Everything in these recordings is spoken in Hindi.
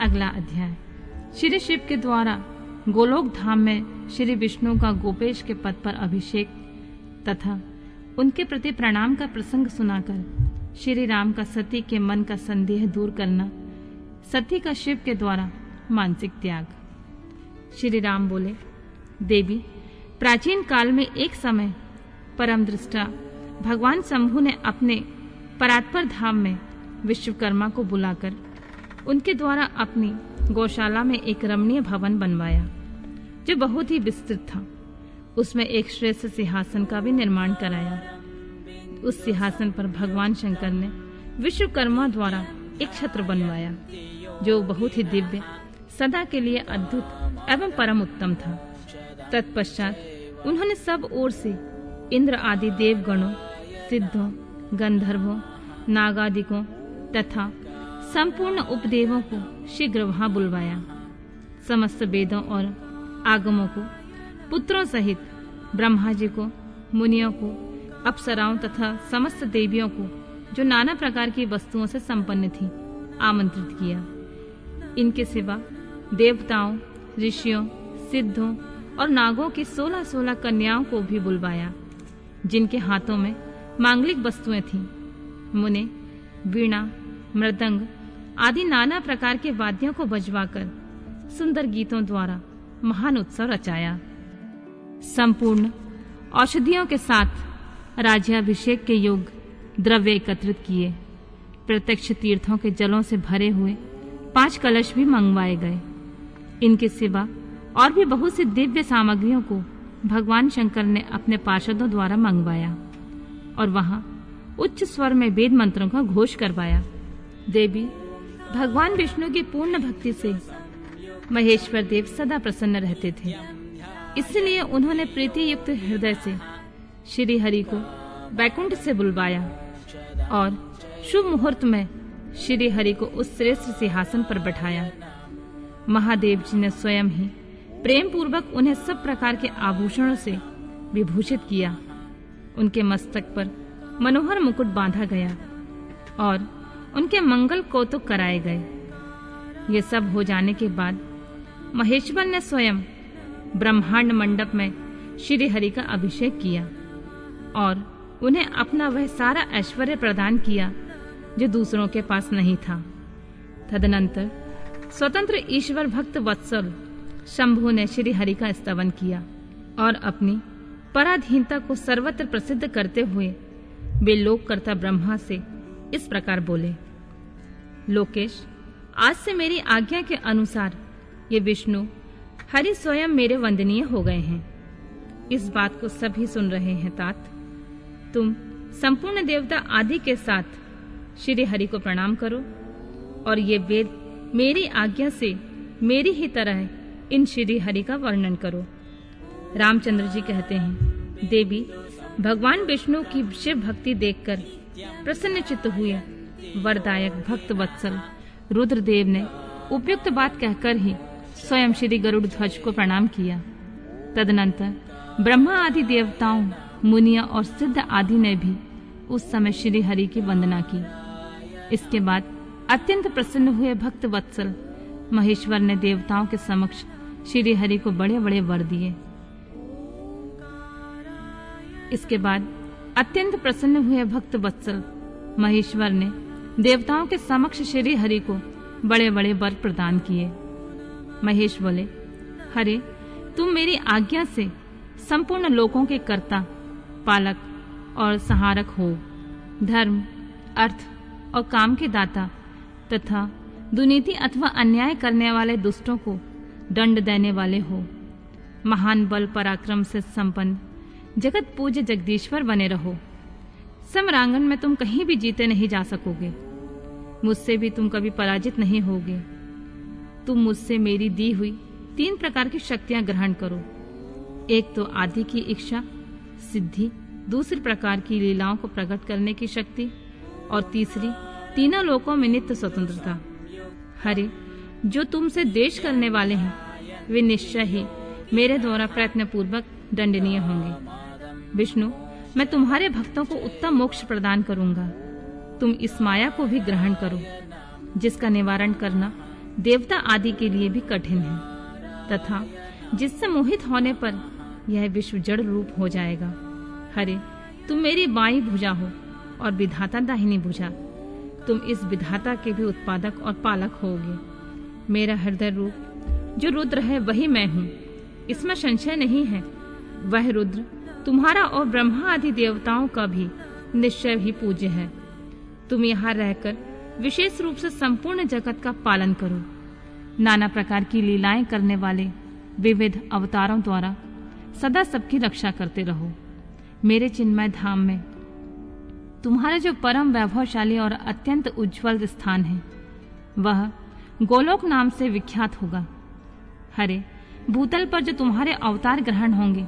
अगला अध्याय। श्री शिव के द्वारा गोलोक धाम में श्री विष्णु का गोपेश के पद पर अभिषेक तथा उनके प्रति प्रणाम का प्रसंग सुनाकर श्री राम का सती के मन का संदेह दूर करना, सती का शिव के द्वारा मानसिक त्याग। श्री राम बोले, देवी, प्राचीन काल में एक समय परम दृष्टा भगवान शंभु ने अपने परात्पर धाम में विश्वकर्मा को बुलाकर उनके द्वारा अपनी गौशाला में एक रमणीय भवन बनवाया, जो बहुत ही विस्तृत था। उसमें एक श्रेष्ठ सिंहासन का भी निर्माण कराया। उस सिंहासन पर भगवान शंकर ने विश्वकर्मा द्वारा एक छत्र बनवाया, जो बहुत ही दिव्य, सदा के लिए अद्भुत एवं परम उत्तम था। तत्पश्चात उन्होंने सब ओर से इंद्र आदि देवगणों, सिद्धों, गंधर्वों, नागादिकों तथा संपूर्ण उपदेवों को शीघ्र वहाँ बुलवाया। समस्त वेदों और आगमों को, पुत्रों सहित ब्रह्मा जी को, मुनियों को, अप्सराओं तथा समस्त देवियों को, जो नाना प्रकार की वस्तुओं से संपन्न थी, आमंत्रित किया। इनके सिवा देवताओं, ऋषियों, सिद्धों और नागों की सोलह सोलह कन्याओं को भी बुलवाया, जिनके हाथों में मांगलिक वस्तुएँ थीं। मुने, वीणा, मृदंग आदि नाना प्रकार के वाद्यों को बजवाकर सुंदर गीतों द्वारा महान उत्सव रचाया। संपूर्ण औषधियों के साथ राज्याभिषेक के योग द्रव्य एकत्रित किए। प्रत्यक्ष तीर्थों के जलों से भरे हुए पाँच कलश भी मंगवाए गए। इनके सिवा और भी बहुत सी दिव्य सामग्रियों को भगवान शंकर ने अपने पार्षदों द्वारा मंगवाया और वहाँ उच्च स्वर में वेद मंत्रों का घोष करवाया। देवी भगवान विष्णु की पूर्ण भक्ति से महेश्वर देव सदा प्रसन्न रहते थे। इसलिए उन्होंने प्रीति युक्त हृदय से श्री हरि को बैकुंठ से बुलवाया और शुभ मुहूर्त में श्री हरि को उस श्रेष्ठ सिंहासन पर बैठाया। महादेव जी ने स्वयं ही प्रेम पूर्वक उन्हें सब प्रकार के आभूषणों से विभूषित किया। उनके मस्तक पर मनोहर मुकुट बांधा गया और उनके मंगल कौतुक कराए गए। ये सब हो जाने के बाद महेश्वर ने स्वयं ब्रह्मांड मंडप में श्री हरि का अभिषेक किया और उन्हें अपना वह सारा ऐश्वर्य प्रदान किया जो दूसरों के पास नहीं था। तदनंतर स्वतंत्र ईश्वर भक्त वत्सल शंभु ने श्री हरि का स्तवन किया और अपनी पराधीनता को सर्वत्र प्रसिद्ध करते हुए वे लोककर्ता ब्रह्मा से इस प्रकार बोले, लोकेश, आज से मेरी आज्ञा के अनुसार ये विष्णु हरि स्वयं मेरे वंदनीय हो गए हैं। इस बात को सभी सुन रहे हैं, तात। तुम संपूर्ण देवता आदि के साथ श्री हरि को प्रणाम करो और ये वेद मेरी आज्ञा से मेरी ही तरह इन श्री हरि का वर्णन करो। रामचंद्र जी कहते हैं, देवी, भगवान विष्णु की शिव भक्ति देखकर प्रसन्न चित्त हुए। वरदायक भक्त वत्सल, रुद्रदेव ने उपयुक्त बात कहकर ही स्वयं श्री गरुड़ ध्वज को प्रणाम किया। तदनंतर ब्रह्मा आदि देवताओं, मुनिया और सिद्ध आदि ने भी उस समय श्री हरि की वंदना की। इसके बाद अत्यंत प्रसन्न हुए भक्त वत्सल, महेश्वर ने देवताओं के समक्ष श्री हरि को बड़े बड़े वर दिए। इसके बाद अत्यंत प्रसन्न हुए भक्त वत्सल। महेश्वर ने देवताओं के समक्ष श्री हरि को बड़े बड़े वर प्रदान किए। महेश बोले, हरे, तुम मेरी आज्ञा से संपूर्ण लोकों के कर्ता, पालक और सहारक हो। धर्म, अर्थ और काम के दाता तथा दुनीति अथवा अन्याय करने वाले दुष्टों को दंड देने वाले हो। महान बल पराक्रम से संपन्न जगत पूज्य जगदीश्वर बने रहो। समरांगन में तुम कहीं भी जीते नहीं जा सकोगे। मुझसे भी तुम कभी पराजित नहीं होगे। तुम मुझसे मेरी दी हुई तीन प्रकार की शक्तियाँ ग्रहण करो। एक तो आदि की इच्छा, सिद्धि, दूसरी प्रकार की लीलाओं को प्रकट करने की शक्ति, और तीसरी तीनों लोकों में नित्य स्वतंत्रता। हरे, जो तुमसे देश करने वाले हैं, वे निश्चय ही मेरे द्वारा प्रयत्न पूर्वक दंडनीय होंगे। विष्णु, मैं तुम्हारे भक्तों को उत्तम मोक्ष प्रदान करूँगा। तुम इस माया को भी ग्रहण करो, जिसका निवारण करना देवता आदि के लिए भी कठिन है, तथा जिससे मोहित होने पर यह विश्व जड़ रूप हो जाएगा। हरे, तुम मेरी बाई भुजा हो और विधाता दाहिनी भुजा। तुम इस विधाता के भी उत्पादक और पालक होगे। मेरा हृदय रूप, जो रुद्र है, वही मैं हूँ। इसमें संशय नहीं है, वह रुद्र तुम्हारा और ब्रह्मा आदि देवताओं का भी निश्चय ही पूज्य है। तुम यहाँ रहकर विशेष रूप से संपूर्ण जगत का पालन करो। नाना प्रकार की लीलाएँ करने वाले विविध अवतारों द्वारा सदा सबकी रक्षा करते रहो। मेरे चिन्मय धाम में तुम्हारा जो परम वैभवशाली और अत्यंत उज्जवल स्थान है, वह गोलोक नाम से विख्यात होगा। हरे, भूतल पर जो तुम्हारे अवतार ग्रहण होंगे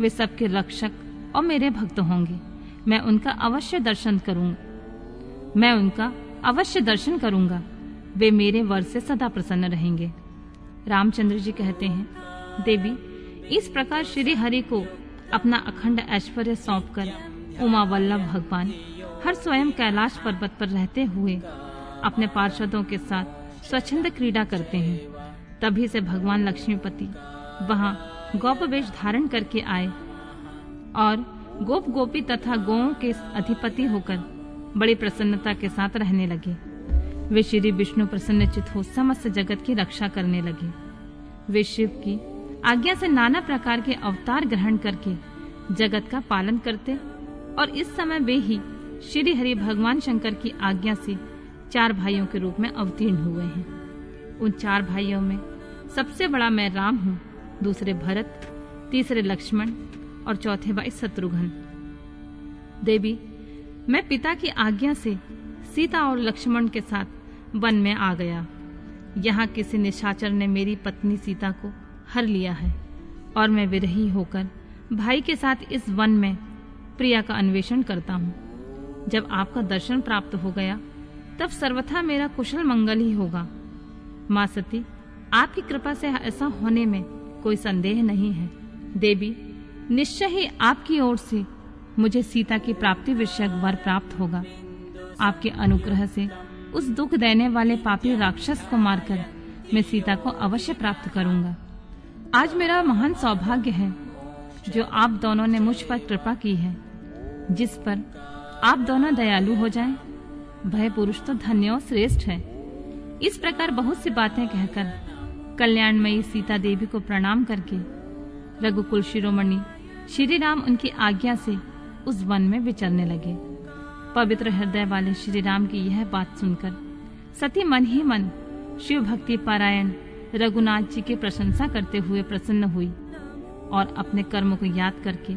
वे सबके रक्षक और मेरे भक्त होंगे। मैं उनका अवश्य दर्शन करूँगा मैं उनका अवश्य दर्शन करूँगा। वे मेरे वर से सदा प्रसन्न रहेंगे। रामचंद्र जी कहते हैं, देवी, इस प्रकार श्री हरि को अपना अखंड ऐश्वर्य सौंपकर उमा वल्लभ भगवान हर स्वयं कैलाश पर्वत पर रहते हुए अपने पार्षदों के साथ स्वच्छंद क्रीड़ा करते हैं। तभी से भगवान लक्ष्मीपति वहाँ गोप वेश धारण करके आए और गोप गोपी तथा गौओं के अधिपति होकर बड़ी प्रसन्नता के साथ रहने लगे। वे श्री विष्णु प्रसन्नचित हो समस्त जगत की रक्षा करने लगे। वे शिव की आज्ञा से नाना प्रकार के अवतार ग्रहण करके जगत का पालन करते और इस समय वे ही श्री हरि भगवान शंकर की आज्ञा से चार भाइयों के रूप में अवतीर्ण हुए हैं। उन चार भाइयों में सबसे बड़ा मैं राम हूँ। दूसरे भरत, तीसरे लक्ष्मण और चौथे भाई शत्रुघ्न। देवी, मैं पिता की आज्ञा से सीता और लक्ष्मण के साथ वन में आ गया। यहाँ किसी निशाचर ने मेरी पत्नी सीता को हर लिया है और मैं विरही होकर भाई के साथ इस वन में प्रिया का अन्वेषण करता हूँ। जब आपका दर्शन प्राप्त हो गया, तब सर्वथा मेरा कुशल मंगल ही होगा। माँ सती, आपकी कृपा से ऐसा होने में कोई संदेह नहीं है। देवी, निश्चय ही आपकी ओर से मुझे सीता की प्राप्ति विषय वर प्राप्त होगा। आपके अनुग्रह से उस दुख देने वाले पापी राक्षस को मारकर मैं सीता को अवश्य प्राप्त करूँगा। आज मेरा महान सौभाग्य है, जो आप दोनों ने मुझ पर कृपा की है। जिस पर आप दोनों दयालु हो जाएँ। भय पुरुष तो धन्य और श्रेष्ठ है। इस प्रकार बहुत सी बातें कहकर कल्याणमयी सीता देवी को प्रणाम करके रघुकुल शिरोमणि श्री राम उनकी आज्ञा से उस वन में विचरने लगे। पवित्र हृदय वाले श्री राम की यह बात सुनकर सती मन ही मन शिव भक्ति पारायण रघुनाथ जी की प्रशंसा करते हुए प्रसन्न हुई और अपने कर्म को याद करके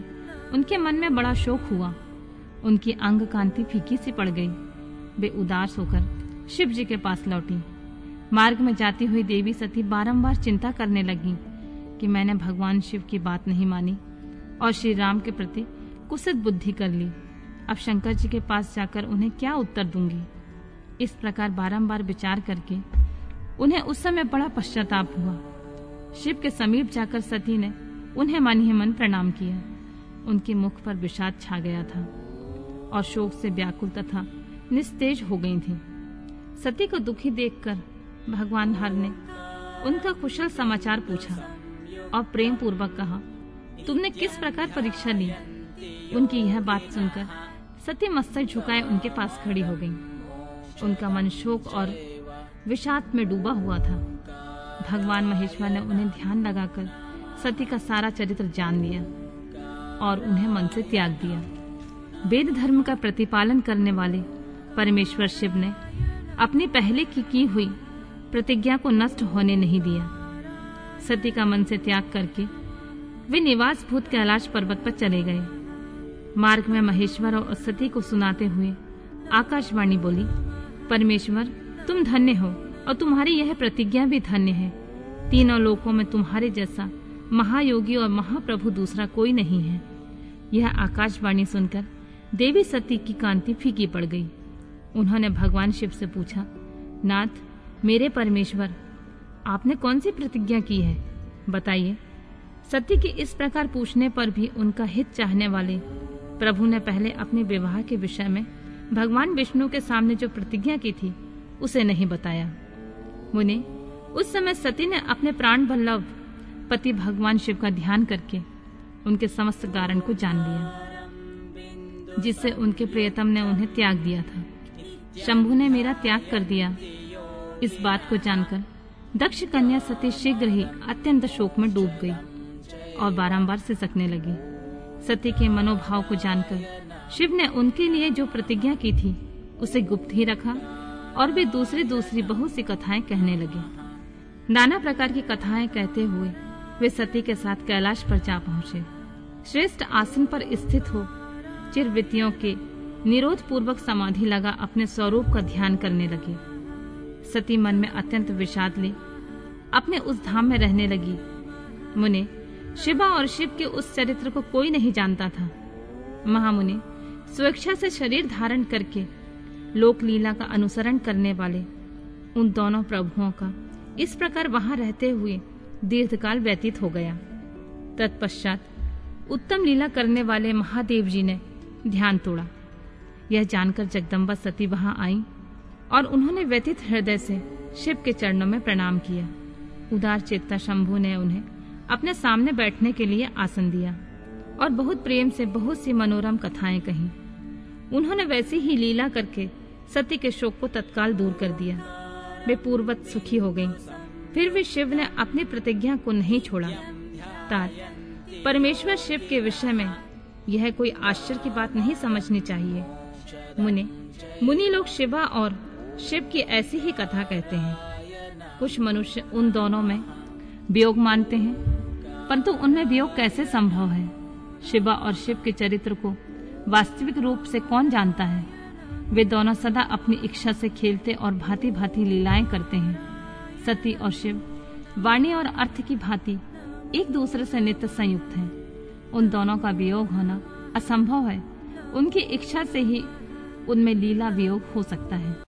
उनके मन में बड़ा शोक हुआ। उनकी अंग कांति फीकी सी पड़ गई। वे उदास होकर शिव जी के पास लौटी। मार्ग में जाती हुई देवी सती बारंबार चिंता करने लगी कि मैंने भगवान शिव की बात नहीं मानी और श्री राम के प्रति कुसित बुद्धि कर ली। अब शंकर जी के पास जाकर उन्हें क्या उत्तर दूँगी? इस प्रकार बारंबार विचार करके उन्हें उस समय बड़ा पश्चाताप हुआ। शिव के समीप जाकर सती ने उन्हें मन ही मन प्रणाम किया। उनके मुख पर विषाद छा गया था और शोक से व्याकुल तथा निस्तेज हो गई थी। सती को दुखी देखकर भगवान हर ने उनका कुशल समाचार पूछा और प्रेम पूर्वक कहा, तुमने किस प्रकार परीक्षा ली? उनकी यह बात सुनकर सती मस्तक झुकाए उनके पास खड़ी हो गई। उनका मन शोक और विषाद में डूबा हुआ था। भगवान महेश्वर ने उन्हें ध्यान लगाकर सती का सारा चरित्र जान लिया और उन्हें मन से त्याग दिया। वेद धर्म का प्रतिपालन करने वाले परमेश्वर शिव ने अपनी पहले की की हुई प्रतिज्ञा को नष्ट होने नहीं दिया। सती का मन से त्याग करके वे निवास भूत कैलाश पर्वत पर चले गए। मार्ग में महेश्वर और सती को सुनाते हुए आकाशवाणी बोली, परमेश्वर, तुम धन्य हो और तुम्हारी यह प्रतिज्ञा भी धन्य है। तीनों लोकों में तुम्हारे जैसा महायोगी और महाप्रभु दूसरा कोई नहीं है। यह आकाशवाणी सुनकर देवी सती की कांति फीकी पड़ गई। उन्होंने भगवान शिव से पूछा, नाथ मेरे परमेश्वर, आपने कौन सी प्रतिज्ञा की है? बताइए। सती के इस प्रकार पूछने पर भी उनका हित चाहने वाले प्रभु ने पहले अपने विवाह के विषय में भगवान विष्णु के सामने जो प्रतिज्ञा की थी, उसे नहीं बताया। मुने, उस समय सती ने अपने प्राण बल्लभ पति भगवान शिव का ध्यान करके उनके समस्त कारण को जान लिया, जिससे उनके प्रियतम ने उन्हें त्याग दिया था। शंभु ने मेरा त्याग कर दिया इस बात को जानकर दक्ष कन्या सती शीघ्र ही अत्यंत शोक में डूब गई और बारंबार सिसकने लगी। सती के मनोभाव को जानकर शिव ने उनके लिए जो प्रतिज्ञा की थी, उसे गुप्त ही रखा और वे दूसरी दूसरी बहुत सी कथाएँ कहने लगे। नाना प्रकार की कथाएँ कहते हुए वे सती के साथ कैलाश पर जा पहुँचे। श्रेष्ठ आसन पर स्थित हो चिरवितियों के निरोध पूर्वक समाधि लगा अपने स्वरूप का ध्यान करने लगे। सती मन में अत्यंत विषाद ले। अपने उस धाम में रहने लगी। मुने, शिवा और शिव के उस चरित्र को कोई नहीं जानता था। महामुनि, स्वेच्छा से शरीर धारण करके लोक लीला का अनुसरण करने वाले उन दोनों प्रभुओं का इस प्रकार वहाँ रहते हुए दीर्घकाल व्यतीत हो गया। तत्पश्चात उत्तम लीला करने वाले महादेव जी ने ध्यान तोड़ा। यह जानकर जगदम्बा सती वहाँ आई। और उन्होंने व्यतीत हृदय से शिव के चरणों में प्रणाम किया। उदार चेता शंभु ने उन्हें अपने सामने बैठने के लिए आसन दिया और बहुत प्रेम से बहुत सी मनोरम कथाएँ कही। उन्होंने वैसी ही लीला करके सती के शोक को तत्काल दूर कर दिया। वे पूर्वत सुखी हो गईं। फिर भी शिव ने अपनी प्रतिज्ञा को नहीं छोड़ा। तार, परमेश्वर शिव के विषय में यह कोई आश्चर्य की बात नहीं समझनी चाहिए। मुनि मुनि लोग शिवा और शिव की ऐसी ही कथा कहते हैं। कुछ मनुष्य उन दोनों में वियोग मानते हैं, परंतु उनमें वियोग कैसे संभव है? शिवा और शिव के चरित्र को वास्तविक रूप से कौन जानता है? वे दोनों सदा अपनी इच्छा से खेलते और भांति भांति लीलाएँ करते हैं। सती और शिव, वाणी और अर्थ की भांति एक दूसरे से नित्य संयुक्त हैं। उन दोनों का वियोग होना असंभव है। उनकी इच्छा से ही उनमें लीला वियोग हो सकता है।